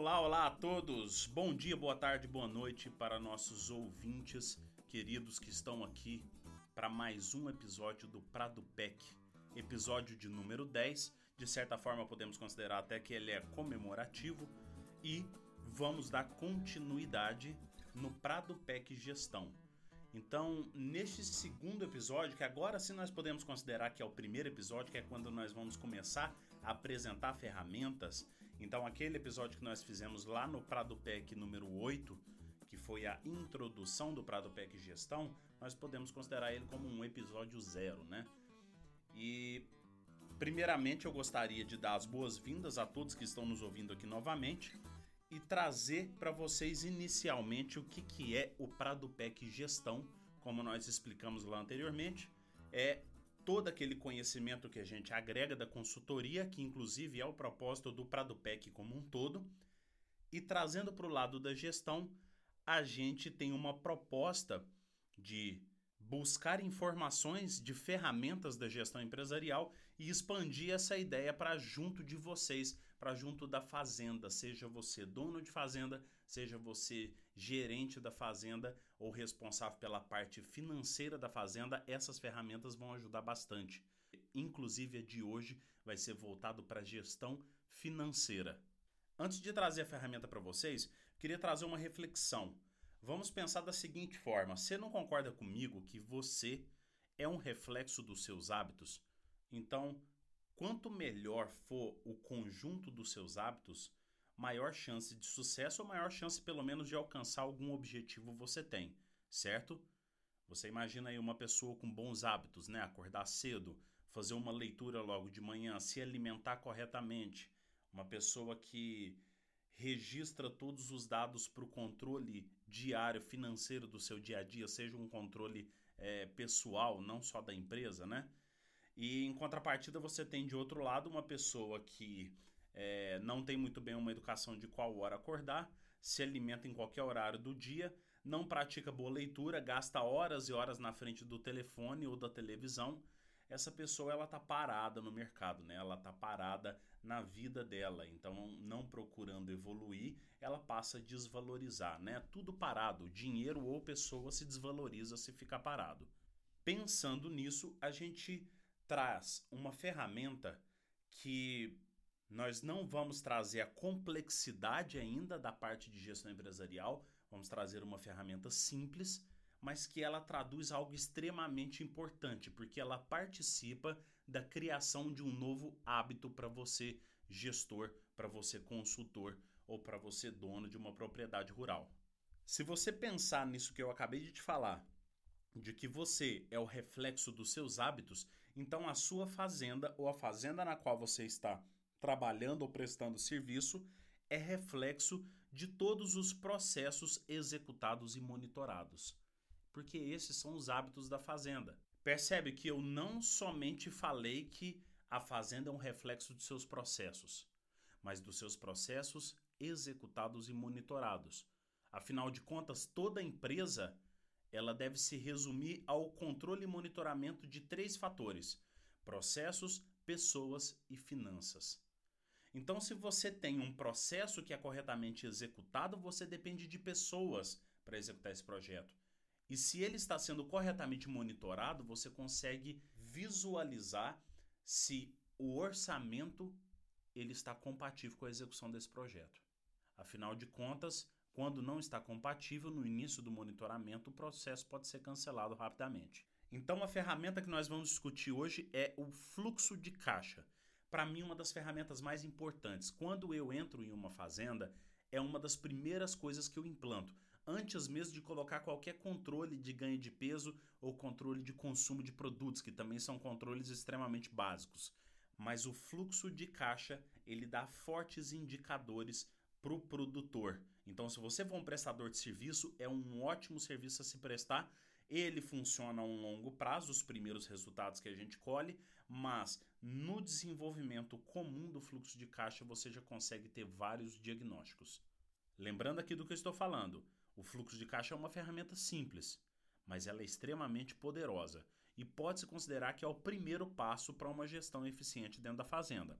Olá, olá a todos. Bom dia, boa tarde, boa noite para nossos ouvintes queridos que estão aqui para mais um episódio do Prado PEC, episódio de número 10. De certa forma, podemos considerar até que ele é comemorativo e vamos dar continuidade no Prado PEC Gestão. Então, neste segundo episódio, que agora sim nós podemos considerar que é o primeiro episódio, que é quando nós vamos começar a apresentar ferramentas. Então, aquele episódio que nós fizemos lá no Prado PEC número 8, que foi a introdução do Prado PEC Gestão, nós podemos considerar ele como um episódio zero, né? E primeiramente eu gostaria de dar as boas-vindas a todos que estão nos ouvindo aqui novamente e trazer para vocês inicialmente o que, que é o Prado PEC Gestão, como nós explicamos lá anteriormente. É todo aquele conhecimento que a gente agrega da consultoria, que inclusive é o propósito do Prado PEC como um todo, e trazendo para o lado da gestão, a gente tem uma proposta de buscar informações de ferramentas da gestão empresarial e expandir essa ideia para junto de vocês, para junto da fazenda, seja você dono de fazenda, seja você gerente da fazenda ou responsável pela parte financeira da fazenda, essas ferramentas vão ajudar bastante. Inclusive a de hoje vai ser voltado para gestão financeira. Antes de trazer a ferramenta para vocês, queria trazer uma reflexão. Vamos pensar da seguinte forma: você não concorda comigo que você é um reflexo dos seus hábitos? Então, quanto melhor for o conjunto dos seus hábitos, maior chance de sucesso ou maior chance, pelo menos, de alcançar algum objetivo você tem, certo? Você imagina aí uma pessoa com bons hábitos, né? Acordar cedo, fazer uma leitura logo de manhã, se alimentar corretamente. Uma pessoa que registra todos os dados para o controle diário financeiro do seu dia a dia, seja um controle é, pessoal, não só da empresa, né? E em contrapartida, você tem de outro lado uma pessoa que é, não tem muito bem uma educação de qual hora acordar, se alimenta em qualquer horário do dia, não pratica boa leitura, gasta horas e horas na frente do telefone ou da televisão essa pessoa ela tá parada no mercado, né? Ela tá parada na vida dela. Então, não procurando evoluir, ela passa a desvalorizar, né? Tudo parado, dinheiro ou pessoa se desvaloriza se ficar parado. Pensando nisso, a gente traz uma ferramenta que nós não vamos trazer a complexidade ainda da parte de gestão empresarial, vamos trazer uma ferramenta simples mas que ela traduz algo extremamente importante, porque ela participa da criação de um novo hábito para você, gestor, para você, consultor ou para você, dono de uma propriedade rural. Se você pensar nisso que eu acabei de te falar, de que você é o reflexo dos seus hábitos, então a sua fazenda ou a fazenda na qual você está trabalhando ou prestando serviço é reflexo de todos os processos executados e monitorados porque esses são os hábitos da fazenda. Percebe que eu não somente falei que a fazenda é um reflexo de seus processos, mas dos seus processos executados e monitorados. Afinal de contas, toda empresa ela deve se resumir ao controle e monitoramento de três fatores: processos, pessoas e finanças. Então, se você tem um processo que é corretamente executado, você depende de pessoas para executar esse projeto. E se ele está sendo corretamente monitorado, você consegue visualizar se o orçamento ele está compatível com a execução desse projeto. Afinal de contas, quando não está compatível no início do monitoramento, o processo pode ser cancelado rapidamente. Então, a ferramenta que nós vamos discutir hoje é o fluxo de caixa. Para mim, uma das ferramentas mais importantes. Quando eu entro em uma fazenda, é uma das primeiras coisas que eu implanto antes mesmo de colocar qualquer controle de ganho de peso ou controle de consumo de produtos, que também são controles extremamente básicos. Mas o fluxo de caixa ele dá fortes indicadores para o produtor. Então, se você for um prestador de serviço, é um ótimo serviço a se prestar. Ele funciona a um longo prazo, os primeiros resultados que a gente colhe, mas no desenvolvimento comum do fluxo de caixa você já consegue ter vários diagnósticos. Lembrando aqui do que eu estou falando, o fluxo de caixa é uma ferramenta simples, mas ela é extremamente poderosa e pode-se considerar que é o primeiro passo para uma gestão eficiente dentro da fazenda.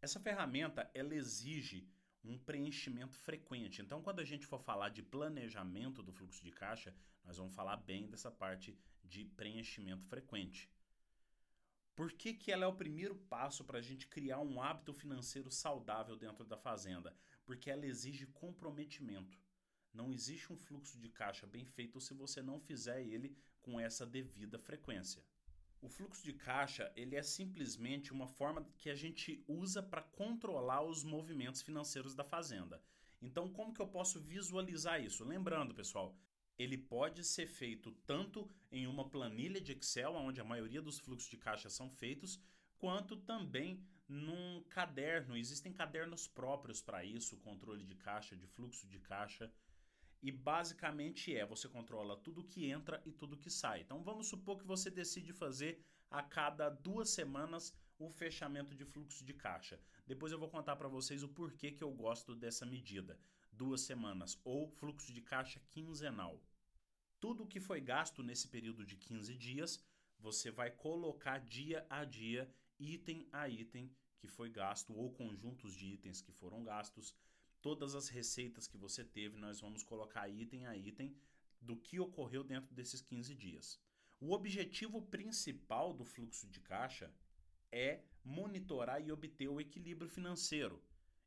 Essa ferramenta ela exige um preenchimento frequente. Então, quando a gente for falar de planejamento do fluxo de caixa, nós vamos falar bem dessa parte de preenchimento frequente. Por que, que ela é o primeiro passo para a gente criar um hábito financeiro saudável dentro da fazenda? Porque ela exige comprometimento. Não existe um fluxo de caixa bem feito se você não fizer ele com essa devida frequência. O fluxo de caixa ele é simplesmente uma forma que a gente usa para controlar os movimentos financeiros da fazenda. Então, como que eu posso visualizar isso? Lembrando, pessoal, ele pode ser feito tanto em uma planilha de Excel, onde a maioria dos fluxos de caixa são feitos, quanto também num caderno. Existem cadernos próprios para isso, controle de caixa, de fluxo de caixa. E basicamente é, você controla tudo que entra e tudo que sai. Então vamos supor que você decide fazer a cada duas semanas o fechamento de fluxo de caixa. Depois eu vou contar para vocês o porquê que eu gosto dessa medida. Duas semanas ou fluxo de caixa quinzenal. Tudo que foi gasto nesse período de 15 dias, você vai colocar dia a dia, item a item que foi gasto ou conjuntos de itens que foram gastos todas as receitas que você teve, nós vamos colocar item a item do que ocorreu dentro desses 15 dias. O objetivo principal do fluxo de caixa é monitorar e obter o equilíbrio financeiro.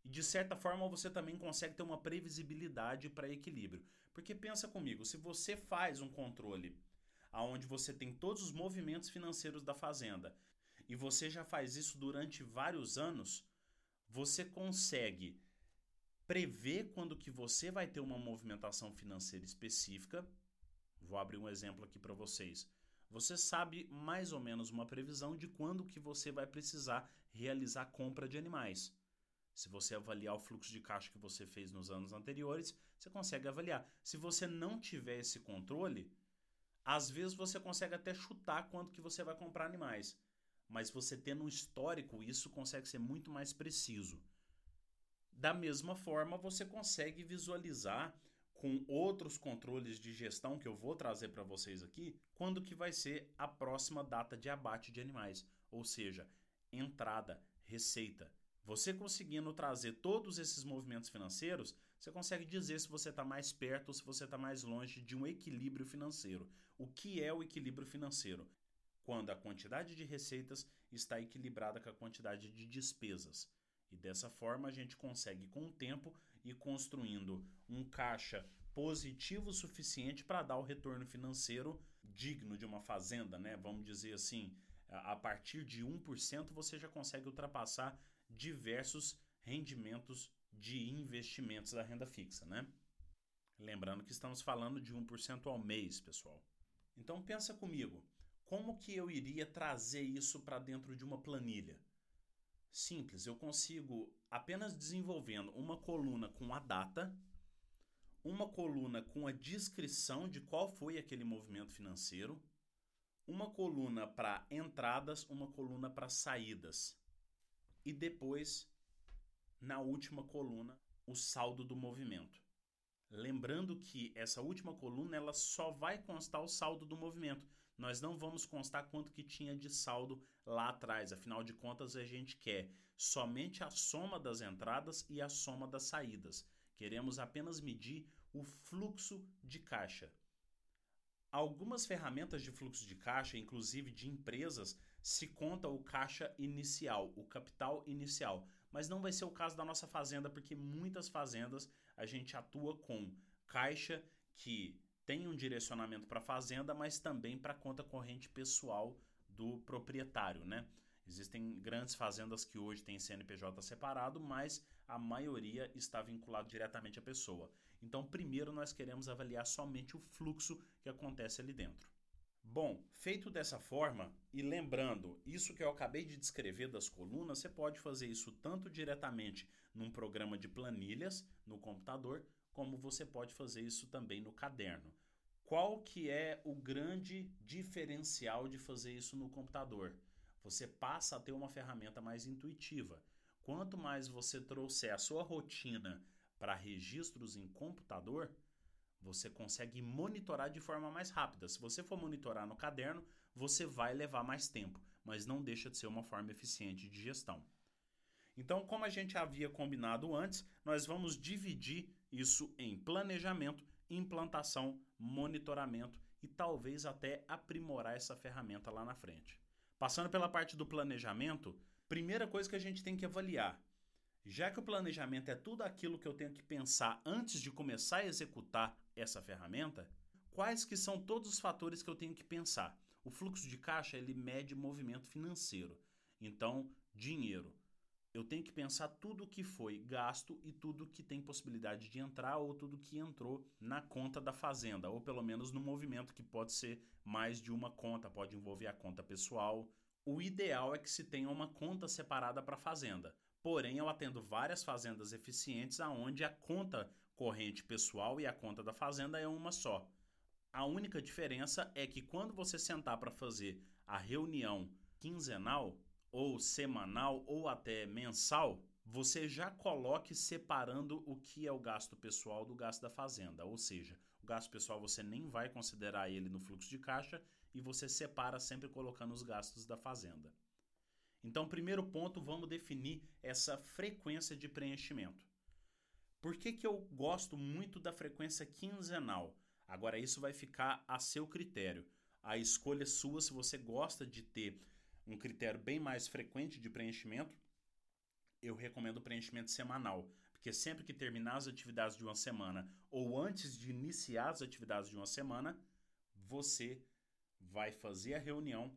E de certa forma você também consegue ter uma previsibilidade para equilíbrio. Porque pensa comigo, se você faz um controle aonde você tem todos os movimentos financeiros da fazenda e você já faz isso durante vários anos, você consegue prever quando que você vai ter uma movimentação financeira específica. Vou abrir um exemplo aqui para vocês. Você sabe mais ou menos uma previsão de quando que você vai precisar realizar compra de animais. Se você avaliar o fluxo de caixa que você fez nos anos anteriores, você consegue avaliar. Se você não tiver esse controle, às vezes você consegue até chutar quanto que você vai comprar animais. Mas você tendo um histórico, isso consegue ser muito mais preciso. Da mesma forma, você consegue visualizar com outros controles de gestão que eu vou trazer para vocês aqui, quando que vai ser a próxima data de abate de animais, ou seja, entrada, receita. Você conseguindo trazer todos esses movimentos financeiros, você consegue dizer se você está mais perto ou se você está mais longe de um equilíbrio financeiro. O que é o equilíbrio financeiro? Quando a quantidade de receitas está equilibrada com a quantidade de despesas. E dessa forma a gente consegue, com o tempo, ir construindo um caixa positivo suficiente para dar o retorno financeiro digno de uma fazenda, né? Vamos dizer assim, a partir de 1% você já consegue ultrapassar diversos rendimentos de investimentos da renda fixa, né? Lembrando que estamos falando de 1% ao mês, pessoal. Então pensa comigo, como que eu iria trazer isso para dentro de uma planilha? Simples, eu consigo apenas desenvolvendo uma coluna com a data, uma coluna com a descrição de qual foi aquele movimento financeiro, uma coluna para entradas, uma coluna para saídas. E depois, na última coluna, o saldo do movimento. Lembrando que essa última coluna ela só vai constar o saldo do movimento nós não vamos constar quanto que tinha de saldo lá atrás. Afinal de contas, a gente quer somente a soma das entradas e a soma das saídas. Queremos apenas medir o fluxo de caixa. Algumas ferramentas de fluxo de caixa, inclusive de empresas, se conta o caixa inicial, o capital inicial. Mas não vai ser o caso da nossa fazenda, porque muitas fazendas a gente atua com caixa que tem um direcionamento para a fazenda, mas também para a conta corrente pessoal do proprietário, né? Existem grandes fazendas que hoje têm CNPJ separado, mas a maioria está vinculado diretamente à pessoa. Então, primeiro nós queremos avaliar somente o fluxo que acontece ali dentro. Bom, feito dessa forma, e lembrando, isso que eu acabei de descrever das colunas, você pode fazer isso tanto diretamente num programa de planilhas no computador, como você pode fazer isso também no caderno. Qual que é o grande diferencial de fazer isso no computador? Você passa a ter uma ferramenta mais intuitiva. Quanto mais você trouxer a sua rotina para registros em computador, você consegue monitorar de forma mais rápida. Se você for monitorar no caderno, você vai levar mais tempo, mas não deixa de ser uma forma eficiente de gestão. Então, como a gente havia combinado antes, nós vamos dividir isso em planejamento, implantação, monitoramento e talvez até aprimorar essa ferramenta lá na frente. Passando pela parte do planejamento, primeira coisa que a gente tem que avaliar. Já que o planejamento é tudo aquilo que eu tenho que pensar antes de começar a executar essa ferramenta, quais que são todos os fatores que eu tenho que pensar? O fluxo de caixa ele mede movimento financeiro. Então, dinheiro. Eu tenho que pensar tudo que foi gasto e tudo que tem possibilidade de entrar ou tudo que entrou na conta da fazenda, ou pelo menos no movimento que pode ser mais de uma conta, pode envolver a conta pessoal. O ideal é que se tenha uma conta separada para a fazenda. Porém, eu atendo várias fazendas eficientes aonde a conta corrente pessoal e a conta da fazenda é uma só. A única diferença é que quando você sentar para fazer a reunião quinzenal, ou semanal, ou até mensal, você já coloque separando o que é o gasto pessoal do gasto da fazenda. Ou seja, o gasto pessoal você nem vai considerar ele no fluxo de caixa e você separa sempre colocando os gastos da fazenda. Então, primeiro ponto, vamos definir essa frequência de preenchimento. Por que, que eu gosto muito da frequência quinzenal? Agora, isso vai ficar a seu critério. A escolha é sua se você gosta de ter um critério bem mais frequente de preenchimento. Eu recomendo o preenchimento semanal, porque sempre que terminar as atividades de uma semana ou antes de iniciar as atividades de uma semana, você vai fazer a reunião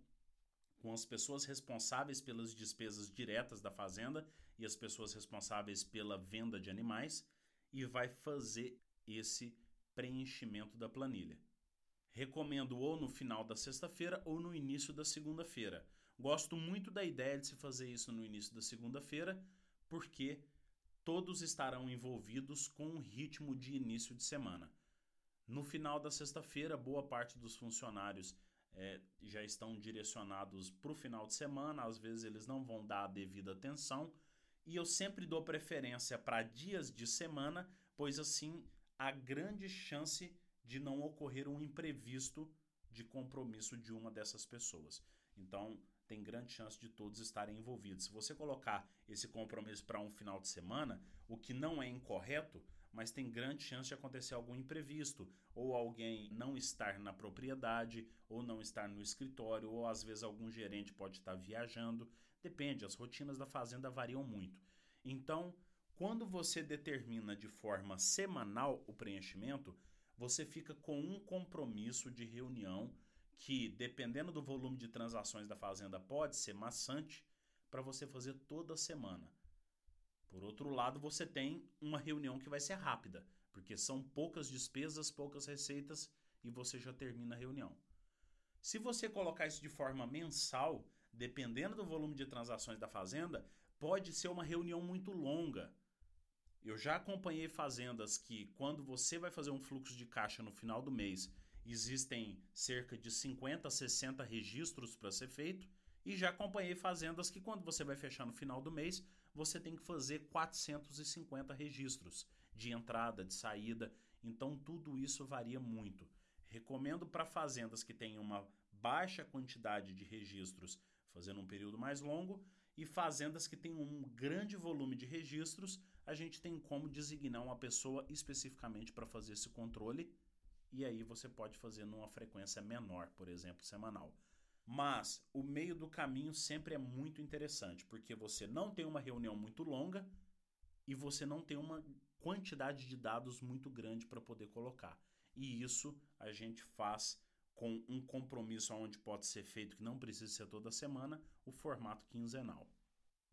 com as pessoas responsáveis pelas despesas diretas da fazenda e as pessoas responsáveis pela venda de animais e vai fazer esse preenchimento da planilha. Recomendo ou no final da sexta-feira ou no início da segunda-feira. Gosto muito da ideia de se fazer isso no início da segunda-feira, porque todos estarão envolvidos com um ritmo de início de semana. No final da sexta-feira, boa parte dos funcionários é, já estão direcionados para o final de semana, às vezes eles não vão dar a devida atenção, e eu sempre dou preferência para dias de semana, pois assim há grande chance de não ocorrer um imprevisto de compromisso de uma dessas pessoas. Então, tem grande chance de todos estarem envolvidos. Se você colocar esse compromisso para um final de semana, o que não é incorreto, mas tem grande chance de acontecer algum imprevisto, ou alguém não estar na propriedade, ou não estar no escritório, ou às vezes algum gerente pode estar viajando. Depende, as rotinas da fazenda variam muito. Então, quando você determina de forma semanal o preenchimento, você fica com um compromisso de reunião que, dependendo do volume de transações da fazenda, pode ser maçante para você fazer toda semana. Por outro lado, você tem uma reunião que vai ser rápida, porque são poucas despesas, poucas receitas e você já termina a reunião. Se você colocar isso de forma mensal, dependendo do volume de transações da fazenda, pode ser uma reunião muito longa. Eu já acompanhei fazendas que, quando você vai fazer um fluxo de caixa no final do mês, existem cerca de 50, 60 registros para ser feito. E já acompanhei fazendas que, quando você vai fechar no final do mês, você tem que fazer 450 registros de entrada, de saída. Então, tudo isso varia muito. Recomendo para fazendas que têm uma baixa quantidade de registros, fazendo um período mais longo, e fazendas que têm um grande volume de registros, a gente tem como designar uma pessoa especificamente para fazer esse controle, e aí você pode fazer numa frequência menor, por exemplo, semanal. Mas o meio do caminho sempre é muito interessante, porque você não tem uma reunião muito longa e você não tem uma quantidade de dados muito grande para poder colocar. E isso a gente faz com um compromisso onde pode ser feito que não precisa ser toda semana, o formato quinzenal.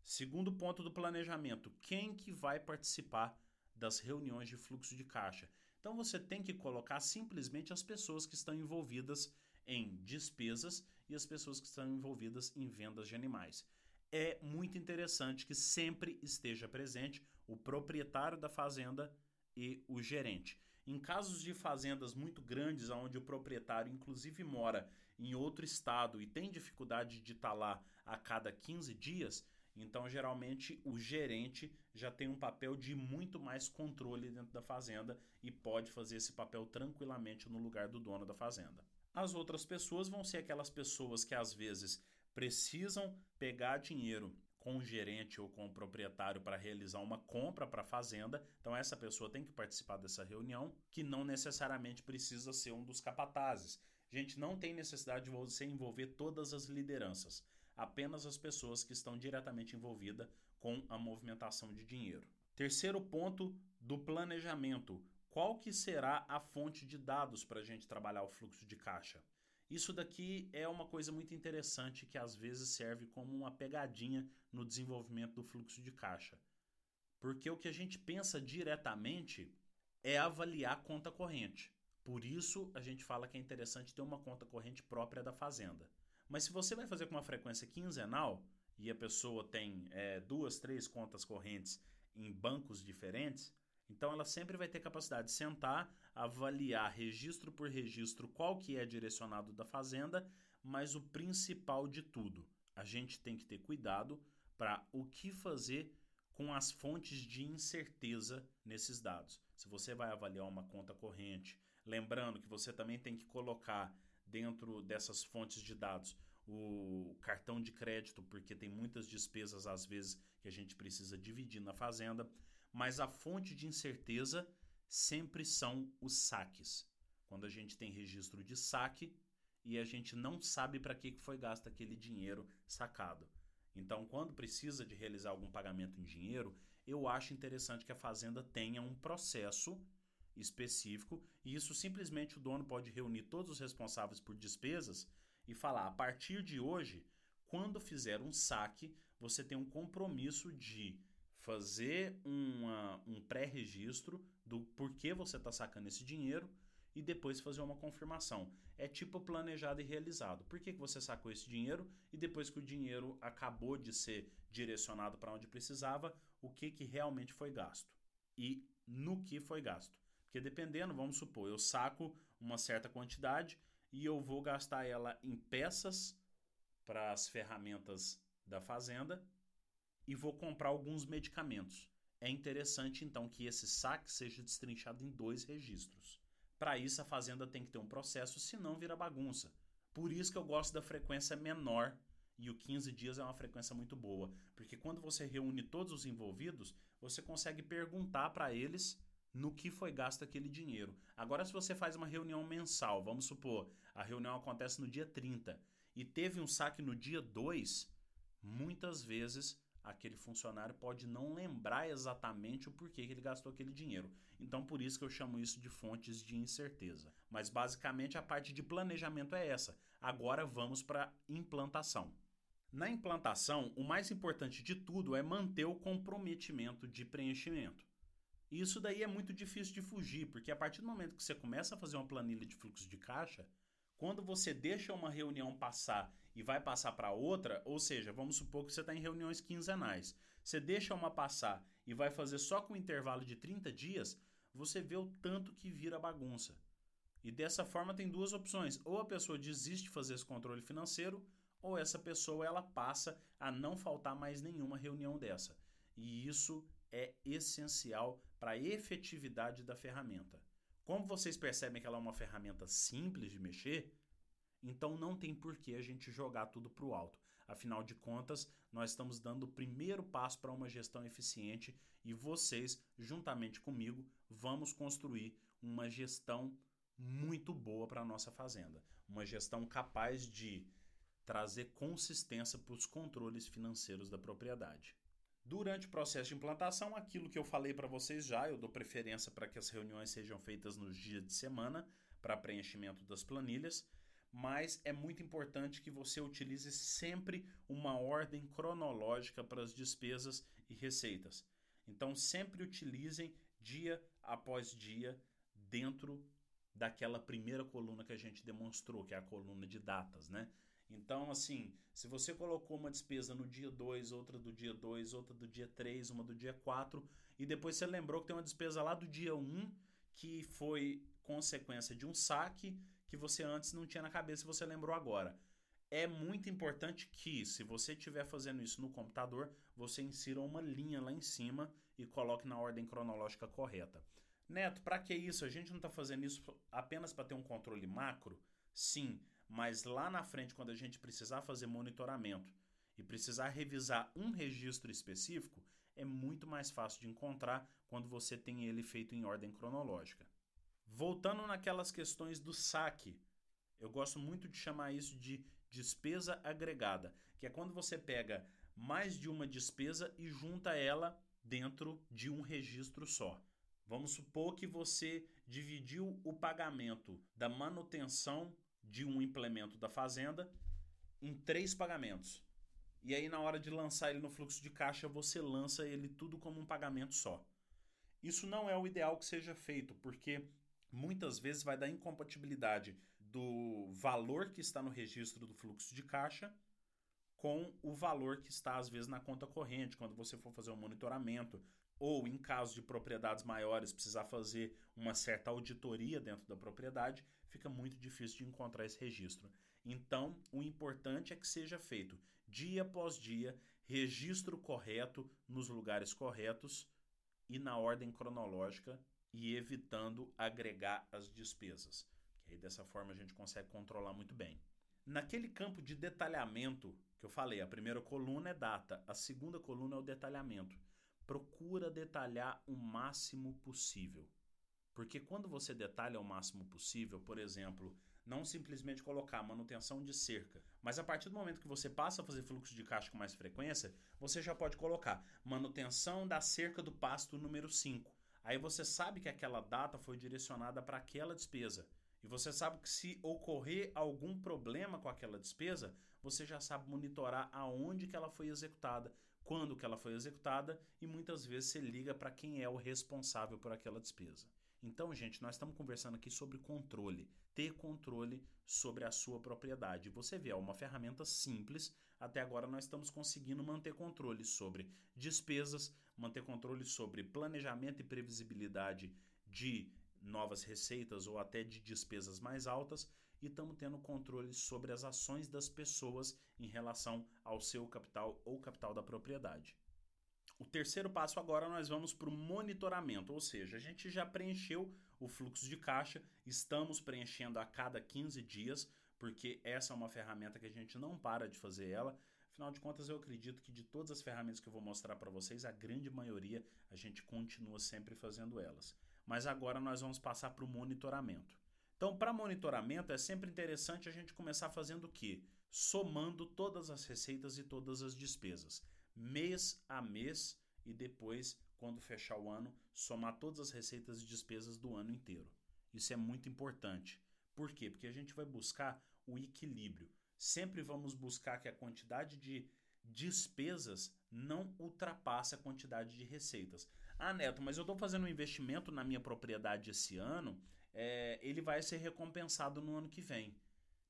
Segundo ponto do planejamento, quem que vai participar das reuniões de fluxo de caixa? Então você tem que colocar simplesmente as pessoas que estão envolvidas em despesas e as pessoas que estão envolvidas em vendas de animais. É muito interessante que sempre esteja presente o proprietário da fazenda e o gerente. Em casos de fazendas muito grandes, onde o proprietário inclusive mora em outro estado e tem dificuldade de estar lá a cada 15 dias, então geralmente o gerente já tem um papel de muito mais controle dentro da fazenda e pode fazer esse papel tranquilamente no lugar do dono da fazenda. As outras pessoas vão ser aquelas pessoas que às vezes precisam pegar dinheiro com o gerente ou com o proprietário para realizar uma compra para a fazenda. Então essa pessoa tem que participar dessa reunião, que não necessariamente precisa ser um dos capatazes. Gente, não tem necessidade de você envolver todas as lideranças, apenas as pessoas que estão diretamente envolvidas com a movimentação de dinheiro. Terceiro ponto do planejamento. Qual que será a fonte de dados para a gente trabalhar o fluxo de caixa? Isso daqui é uma coisa muito interessante que às vezes serve como uma pegadinha no desenvolvimento do fluxo de caixa. Porque o que a gente pensa diretamente é avaliar conta corrente. Por isso a gente fala que é interessante ter uma conta corrente própria da fazenda. Mas se você vai fazer com uma frequência quinzenal e a pessoa tem é, duas, três contas correntes em bancos diferentes, então ela sempre vai ter capacidade de sentar, avaliar registro por registro qual que é direcionado da fazenda, mas o principal de tudo, a gente tem que ter cuidado para o que fazer com as fontes de incerteza nesses dados. Se você vai avaliar uma conta corrente, lembrando que você também tem que colocar dentro dessas fontes de dados o cartão de crédito, porque tem muitas despesas às vezes que a gente precisa dividir na fazenda mas a fonte de incerteza sempre são os saques. Quando a gente tem registro de saque e a gente não sabe para que foi gasto aquele dinheiro sacado. Então, quando precisa de realizar algum pagamento em dinheiro, eu acho interessante que a fazenda tenha um processo específico e isso simplesmente o dono pode reunir todos os responsáveis por despesas e falar: a partir de hoje, quando fizer um saque, você tem um compromisso de fazer uma, um pré-registro do porquê você está sacando esse dinheiro e depois fazer uma confirmação. É tipo planejado e realizado. Por que, que você sacou esse dinheiro e depois que o dinheiro acabou de ser direcionado para onde precisava, o que, que realmente foi gasto e no que foi gasto. Porque dependendo, vamos supor, eu saco uma certa quantidade e eu vou gastar ela em peças para as ferramentas da fazenda e vou comprar alguns medicamentos. É interessante então que esse saque seja destrinchado em dois registros. Para isso, a fazenda tem que ter um processo, senão vira bagunça. Por isso que eu gosto da frequência menor e o 15 dias é uma frequência muito boa, porque quando você reúne todos os envolvidos, você consegue perguntar para eles no que foi gasto aquele dinheiro. Agora, se você faz uma reunião mensal, vamos supor, a reunião acontece no dia 30 e teve um saque no dia 2, muitas vezes aquele funcionário pode não lembrar exatamente o porquê que ele gastou aquele dinheiro. Então, por isso que eu chamo isso de fontes de incerteza. Mas basicamente a parte de planejamento é essa. Agora vamos para implantação. Na implantação, o mais importante de tudo é manter o comprometimento de preenchimento. E isso daí é muito difícil de fugir, porque a partir do momento que você começa a fazer uma planilha de fluxo de caixa, quando você deixa uma reunião passar e vai passar para outra, ou seja, vamos supor que você está em reuniões quinzenais, você deixa uma passar e vai fazer só com um intervalo de 30 dias, você vê o tanto que vira bagunça. E dessa forma tem duas opções: ou a pessoa desiste de fazer esse controle financeiro, ou essa pessoa ela passa a não faltar mais nenhuma reunião dessa. E isso é essencial para a efetividade da ferramenta. Como vocês percebem que ela é uma ferramenta simples de mexer, então não tem por que a gente jogar tudo para o alto. Afinal de contas, nós estamos dando o primeiro passo para uma gestão eficiente e vocês, juntamente comigo, vamos construir uma gestão muito boa para a nossa fazenda. Uma gestão capaz de trazer consistência para os controles financeiros da propriedade. Durante o processo de implantação, aquilo que eu falei para vocês já, eu dou preferência para que as reuniões sejam feitas nos dias de semana para preenchimento das planilhas, mas é muito importante que você utilize sempre uma ordem cronológica para as despesas e receitas. Então, sempre utilizem dia após dia dentro daquela primeira coluna que a gente demonstrou, que é a coluna de datas, né? Então, assim, se você colocou uma despesa no dia 2, outra do dia 2, outra do dia 3, uma do dia 4, e depois você lembrou que tem uma despesa lá do dia 1 um, que foi consequência de um saque que você antes não tinha na cabeça e você lembrou agora. É muito importante que, se você estiver fazendo isso no computador, você insira uma linha lá em cima e coloque na ordem cronológica correta. Neto, para que isso? A gente não está fazendo isso apenas para ter um controle macro? Sim, mas lá na frente, quando a gente precisar fazer monitoramento e precisar revisar um registro específico, é muito mais fácil de encontrar quando você tem ele feito em ordem cronológica. Voltando naquelas questões do saque, eu gosto muito de chamar isso de despesa agregada, que é quando você pega mais de uma despesa e junta ela dentro de um registro só. Vamos supor que você dividiu o pagamento da manutenção de um implemento da fazenda em três pagamentos. E aí, na hora de lançar ele no fluxo de caixa, você lança ele tudo como um pagamento só. Isso não é o ideal que seja feito, porque muitas vezes vai dar incompatibilidade do valor que está no registro do fluxo de caixa com o valor que está, às vezes, na conta corrente, quando você for fazer um monitoramento, ou em caso de propriedades maiores, precisar fazer uma certa auditoria dentro da propriedade, fica muito difícil de encontrar esse registro. Então, o importante é que seja feito dia após dia, registro correto nos lugares corretos e na ordem cronológica e evitando agregar as despesas. Que aí dessa forma a gente consegue controlar muito bem. Naquele campo de detalhamento que eu falei, a primeira coluna é data, a segunda coluna é o detalhamento. Procura detalhar o máximo possível. Porque quando você detalha o máximo possível, por exemplo, não simplesmente colocar manutenção de cerca, mas a partir do momento que você passa a fazer fluxo de caixa com mais frequência, você já pode colocar manutenção da cerca do pasto número 5. Aí você sabe que aquela data foi direcionada para aquela despesa. E você sabe que se ocorrer algum problema com aquela despesa, você já sabe monitorar aonde que ela foi executada, quando que ela foi executada e muitas vezes você liga para quem é o responsável por aquela despesa. Então, gente, nós estamos conversando aqui sobre controle, ter controle sobre a sua propriedade. Você vê, é uma ferramenta simples. Até agora nós estamos conseguindo manter controle sobre despesas, manter controle sobre planejamento e previsibilidade de novas receitas ou até de despesas mais altas e estamos tendo controle sobre as ações das pessoas em relação ao seu capital ou capital da propriedade. O terceiro passo agora nós vamos para o monitoramento, ou seja, a gente já preencheu o fluxo de caixa, estamos preenchendo a cada 15 dias, porque essa é uma ferramenta que a gente não para de fazer ela. Afinal de contas, eu acredito que de todas as ferramentas que eu vou mostrar para vocês, a grande maioria a gente continua sempre fazendo elas. Mas agora nós vamos passar para o monitoramento. Então, para monitoramento, é sempre interessante a gente começar fazendo o quê? Somando todas as receitas e todas as despesas mês a mês e depois, quando fechar o ano, somar todas as receitas e despesas do ano inteiro. Isso é muito importante. Por quê? Porque a gente vai buscar o equilíbrio. Sempre vamos buscar que a quantidade de despesas não ultrapasse a quantidade de receitas. Ah, Neto, mas eu estou fazendo um investimento na minha propriedade esse ano, é, ele vai ser recompensado no ano que vem.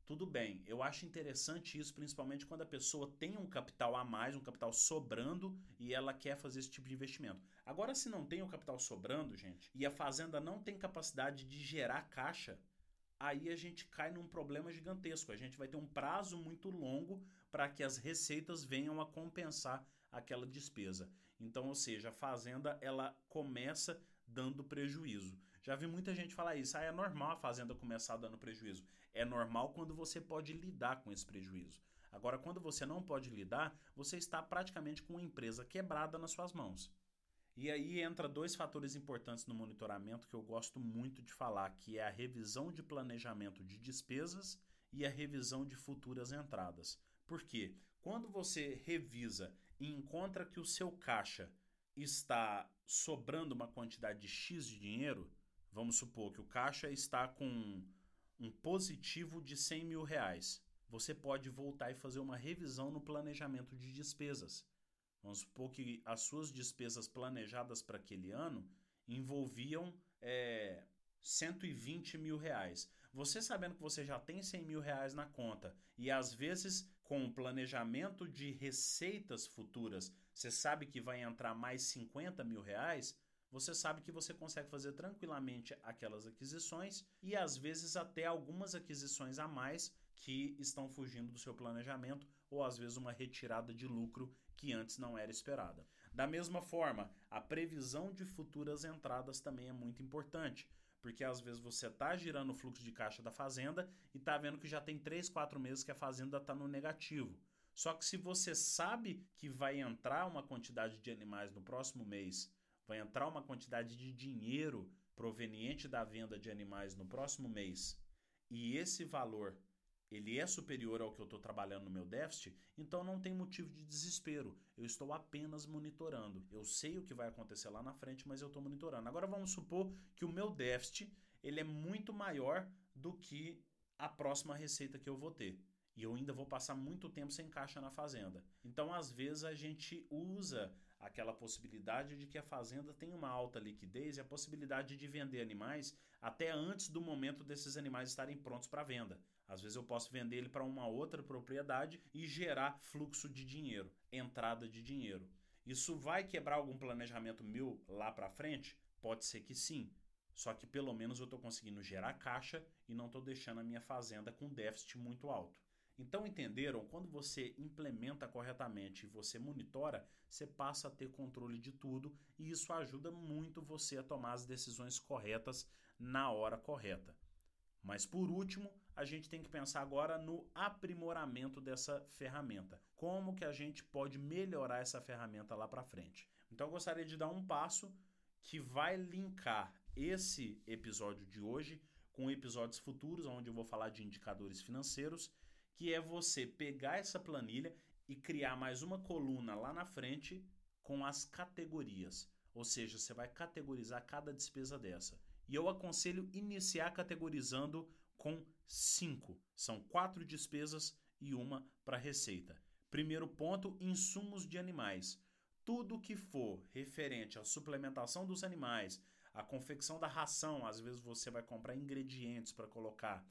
Tudo bem, eu acho interessante isso, principalmente quando a pessoa tem um capital a mais, um capital sobrando e ela quer fazer esse tipo de investimento. Agora, se não tem o capital sobrando, gente, e a fazenda não tem capacidade de gerar caixa, aí a gente cai num problema gigantesco. A gente vai ter um prazo muito longo para que as receitas venham a compensar aquela despesa. Então, ou seja, a fazenda ela começa dando prejuízo. Já vi muita gente falar isso, ah, é normal a fazenda começar dando prejuízo. É normal quando você pode lidar com esse prejuízo. Agora, quando você não pode lidar, você está praticamente com uma empresa quebrada nas suas mãos. E aí entra dois fatores importantes no monitoramento que eu gosto muito de falar, que é a revisão de planejamento de despesas e a revisão de futuras entradas. Por quê? Quando você revisa e encontra que o seu caixa está sobrando uma quantidade de X de dinheiro, vamos supor que o caixa está com um positivo de 100 mil reais, você pode voltar e fazer uma revisão no planejamento de despesas. Vamos supor que as suas despesas planejadas para aquele ano envolviam é, 120 mil reais. Você sabendo que você já tem 100 mil reais na conta e às vezes com o planejamento de receitas futuras você sabe que vai entrar mais 50 mil reais, você sabe que você consegue fazer tranquilamente aquelas aquisições e às vezes até algumas aquisições a mais que estão fugindo do seu planejamento ou às vezes uma retirada de lucro que antes não era esperada. Da mesma forma, a previsão de futuras entradas também é muito importante, porque às vezes você está girando o fluxo de caixa da fazenda e está vendo que já tem 3, 4 meses que a fazenda está no negativo. Só que se você sabe que vai entrar uma quantidade de animais no próximo mês, vai entrar uma quantidade de dinheiro proveniente da venda de animais no próximo mês, e esse valor ele é superior ao que eu estou trabalhando no meu déficit, então não tem motivo de desespero. Eu estou apenas monitorando. Eu sei o que vai acontecer lá na frente, mas eu estou monitorando. Agora vamos supor que o meu déficit ele é muito maior do que a próxima receita que eu vou ter. E eu ainda vou passar muito tempo sem caixa na fazenda. Então, às vezes, a gente usa aquela possibilidade de que a fazenda tem uma alta liquidez e a possibilidade de vender animais até antes do momento desses animais estarem prontos para venda. Às vezes eu posso vender ele para uma outra propriedade e gerar fluxo de dinheiro, entrada de dinheiro. Isso vai quebrar algum planejamento meu lá para frente? Pode ser que sim. Só que pelo menos eu estou conseguindo gerar caixa e não estou deixando a minha fazenda com déficit muito alto. Então entenderam? Quando você implementa corretamente e você monitora, você passa a ter controle de tudo e isso ajuda muito você a tomar as decisões corretas na hora correta. Mas por último, a gente tem que pensar agora no aprimoramento dessa ferramenta. Como que a gente pode melhorar essa ferramenta lá para frente? Então eu gostaria de dar um passo que vai linkar esse episódio de hoje com episódios futuros, onde eu vou falar de indicadores financeiros que é você pegar essa planilha e criar mais uma coluna lá na frente com as categorias. Ou seja, você vai categorizar cada despesa dessa. E eu aconselho iniciar categorizando com cinco. São quatro despesas e uma para receita. Primeiro ponto: insumos de animais. Tudo que for referente à suplementação dos animais, à confecção da ração, às vezes você vai comprar ingredientes para colocar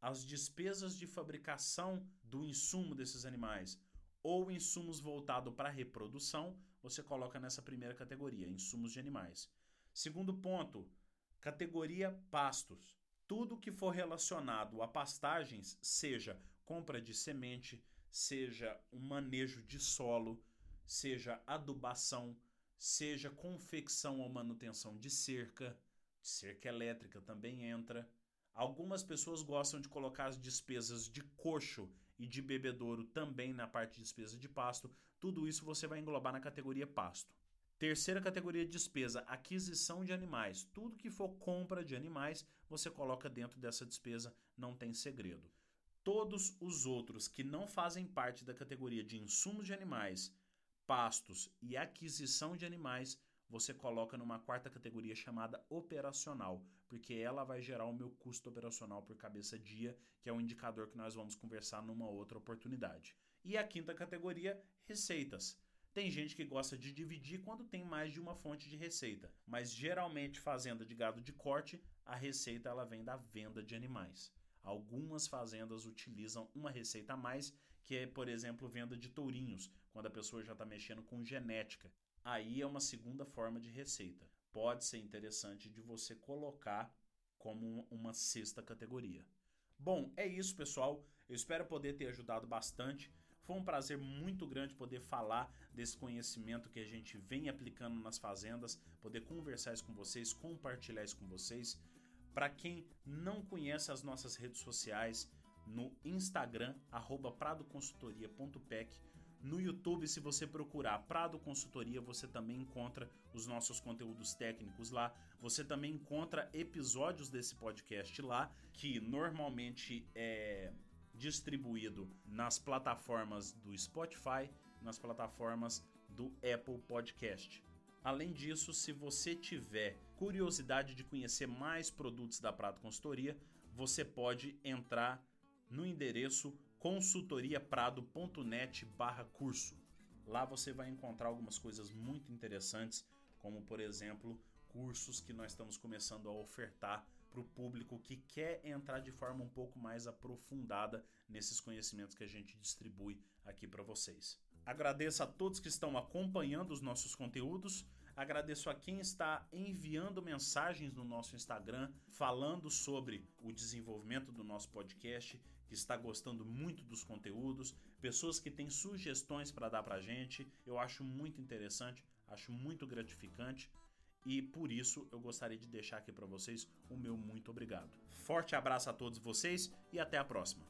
as despesas de fabricação do insumo desses animais ou insumos voltados para reprodução, você coloca nessa primeira categoria, insumos de animais. Segundo ponto, categoria pastos. Tudo que for relacionado a pastagens, seja compra de semente, seja o manejo de solo, seja adubação, seja confecção ou manutenção de cerca, cerca elétrica também entra, Algumas pessoas gostam de colocar as despesas de coxo e de bebedouro também na parte de despesa de pasto. Tudo isso você vai englobar na categoria pasto. Terceira categoria de despesa, aquisição de animais. Tudo que for compra de animais, você coloca dentro dessa despesa, não tem segredo. Todos os outros que não fazem parte da categoria de insumos de animais, pastos e aquisição de animais, você coloca numa quarta categoria chamada operacional, porque ela vai gerar o meu custo operacional por cabeça dia, que é um indicador que nós vamos conversar numa outra oportunidade. E a quinta categoria, receitas. Tem gente que gosta de dividir quando tem mais de uma fonte de receita, mas geralmente fazenda de gado de corte, a receita ela vem da venda de animais. Algumas fazendas utilizam uma receita a mais, que é, por exemplo, venda de tourinhos, quando a pessoa já está mexendo com genética aí é uma segunda forma de receita. Pode ser interessante de você colocar como uma sexta categoria. Bom, é isso, pessoal. Eu espero poder ter ajudado bastante. Foi um prazer muito grande poder falar desse conhecimento que a gente vem aplicando nas fazendas, poder conversar isso com vocês, compartilhar isso com vocês. Para quem não conhece as nossas redes sociais, no Instagram, pradoconsultoria.pec, no YouTube, se você procurar Prado Consultoria, você também encontra os nossos conteúdos técnicos lá. Você também encontra episódios desse podcast lá, que normalmente é distribuído nas plataformas do Spotify, nas plataformas do Apple Podcast. Além disso, se você tiver curiosidade de conhecer mais produtos da Prado Consultoria, você pode entrar no endereço consultoriaprado.net barra curso. Lá você vai encontrar algumas coisas muito interessantes, como por exemplo, cursos que nós estamos começando a ofertar para o público que quer entrar de forma um pouco mais aprofundada nesses conhecimentos que a gente distribui aqui para vocês. Agradeço a todos que estão acompanhando os nossos conteúdos. Agradeço a quem está enviando mensagens no nosso Instagram falando sobre o desenvolvimento do nosso podcast que está gostando muito dos conteúdos, pessoas que têm sugestões para dar para a gente. Eu acho muito interessante, acho muito gratificante e por isso eu gostaria de deixar aqui para vocês o meu muito obrigado. Forte abraço a todos vocês e até a próxima.